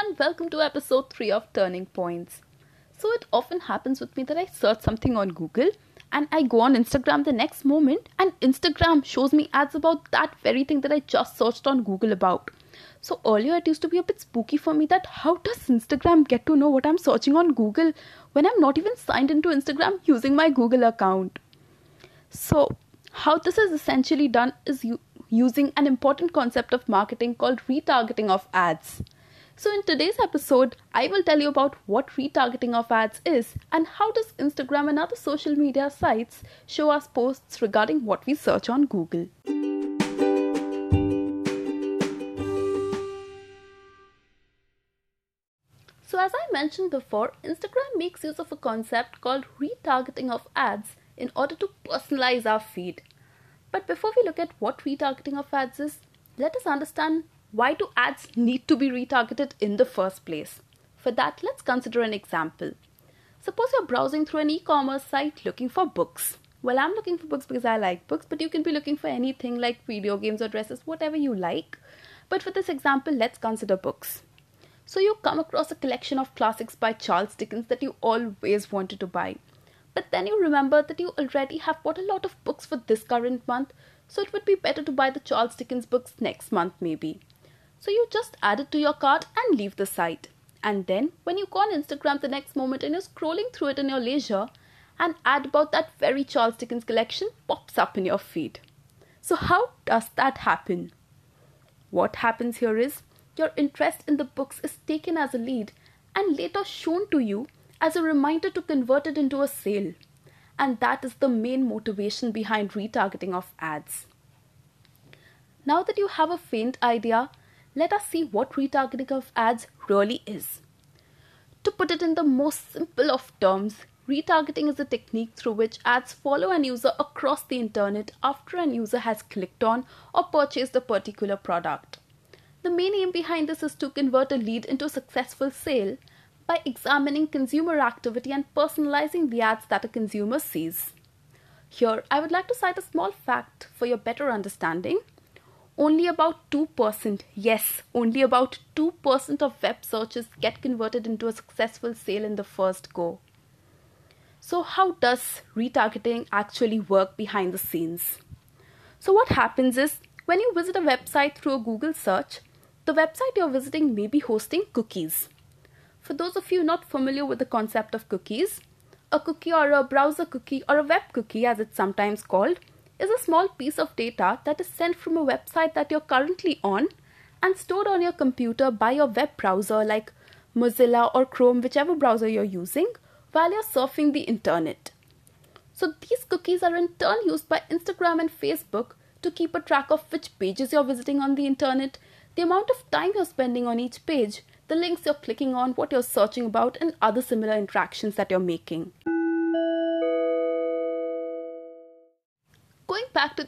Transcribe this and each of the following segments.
everyone, welcome to episode 3 of Turning Points. So, it often happens with me that I search something on Google and I go on Instagram the next moment, and Instagram shows me ads about that very thing that I just searched on Google about. So, earlier it used to be a bit spooky for me that how does Instagram get to know what I'm searching on Google when I'm not even signed into Instagram using my Google account? So, how this is essentially done is using an important concept of marketing called retargeting of ads. So in today's episode, I will tell you about what retargeting of ads is and how does Instagram and other social media sites show us posts regarding what we search on Google. So as I mentioned before, Instagram makes use of a concept called retargeting of ads in order to personalize our feed. But before we look at what retargeting of ads is, let us understand why do ads need to be retargeted in the first place. For that, let's consider an example. Suppose you're browsing through an e-commerce site looking for books. Well, I'm looking for books because I like books, but you can be looking for anything like video games or dresses, whatever you like. But for this example, let's consider books. So you come across a collection of classics by Charles Dickens that you always wanted to buy. But then you remember that you already have bought a lot of books for this current month, so it would be better to buy the Charles Dickens books next month, maybe. So you just add it to your cart and leave the site. And then, when you go on Instagram the next moment and you're scrolling through it in your leisure, an ad about that very Charles Dickens collection pops up in your feed. So, how does that happen? What happens here is your interest in the books is taken as a lead and later shown to you as a reminder to convert it into a sale. And that is the main motivation behind retargeting of ads. Now that you have a faint idea, let us see what retargeting of ads really is. To put it in the most simple of terms, retargeting is a technique through which ads follow an user across the internet after an user has clicked on or purchased a particular product. The main aim behind this is to convert a lead into a successful sale by examining consumer activity and personalizing the ads that a consumer sees. Here, I would like to cite a small fact for your better understanding. Only about 2%, yes, only about 2% of web searches get converted into a successful sale in the first go. So, how does retargeting actually work behind the scenes? So, what happens is when you visit a website through a Google search, the website you're visiting may be hosting cookies. For those of you not familiar with the concept of cookies, a cookie or a browser cookie or a web cookie, as it's sometimes called, is a small piece of data that is sent from a website that you're currently on and stored on your computer by your web browser like Mozilla or Chrome, whichever browser you're using, while you're surfing the internet. So these cookies are in turn used by Instagram and Facebook to keep a track of which pages you're visiting on the internet, the amount of time you're spending on each page, the links you're clicking on, what you're searching about, and other similar interactions that you're making.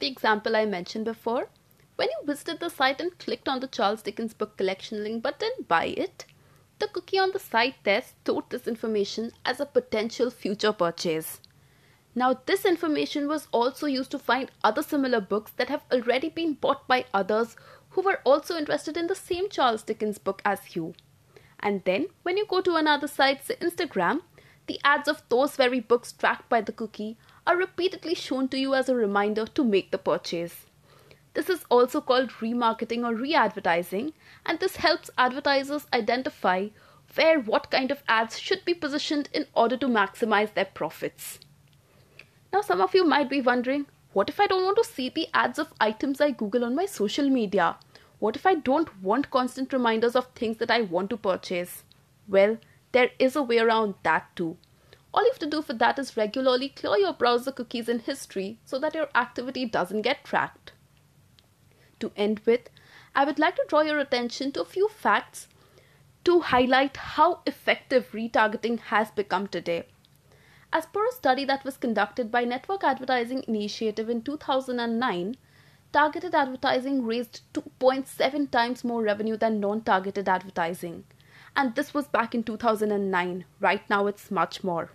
The example I mentioned before, when you visited the site and clicked on the Charles Dickens book collection link but didn't buy it, the cookie on the site there stored this information as a potential future purchase. Now, this information was also used to find other similar books that have already been bought by others who were also interested in the same Charles Dickens book as you. And then, when you go to another site, say Instagram, the ads of those very books tracked by the cookie are repeatedly shown to you as a reminder to make the purchase. This is also called remarketing or re advertising, and this helps advertisers identify where what kind of ads should be positioned in order to maximize their profits. Now, some of you might be wondering what if I don't want to see the ads of items I Google on my social media? What if I don't want constant reminders of things that I want to purchase? Well, there is a way around that too. All you have to do for that is regularly clear your browser cookies in history so that your activity doesn't get tracked. To end with, I would like to draw your attention to a few facts to highlight how effective retargeting has become today. As per a study that was conducted by Network Advertising Initiative in 2009, targeted advertising raised 2.7 times more revenue than non targeted advertising. And this was back in 2009. Right now, it's much more.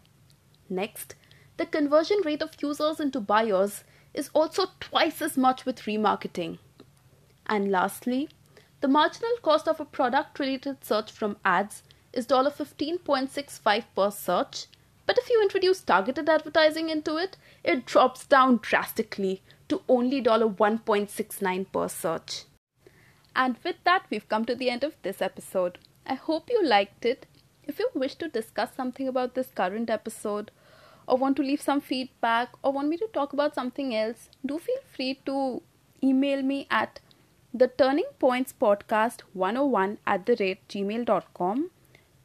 Next, the conversion rate of users into buyers is also twice as much with remarketing. And lastly, The marginal cost of a product related search from ads is $15.65 per search, but if you introduce targeted advertising into it, it drops down drastically to only $1.69 per search. And with that, we've come to the end of this episode. I hope you liked it. If you wish to discuss something about this current episode, or want to leave some feedback, or want me to talk about something else, do feel free to email me at the turning points podcast 101 at the rate gmail.com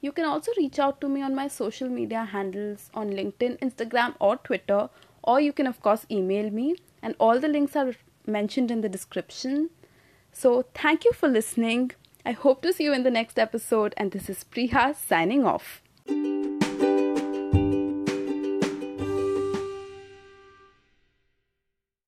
you can also reach out to me on my social media handles on linkedin instagram or twitter or you can of course email me and all the links are mentioned in the description. So thank you for listening. I hope to see you in the next episode and this is priha signing off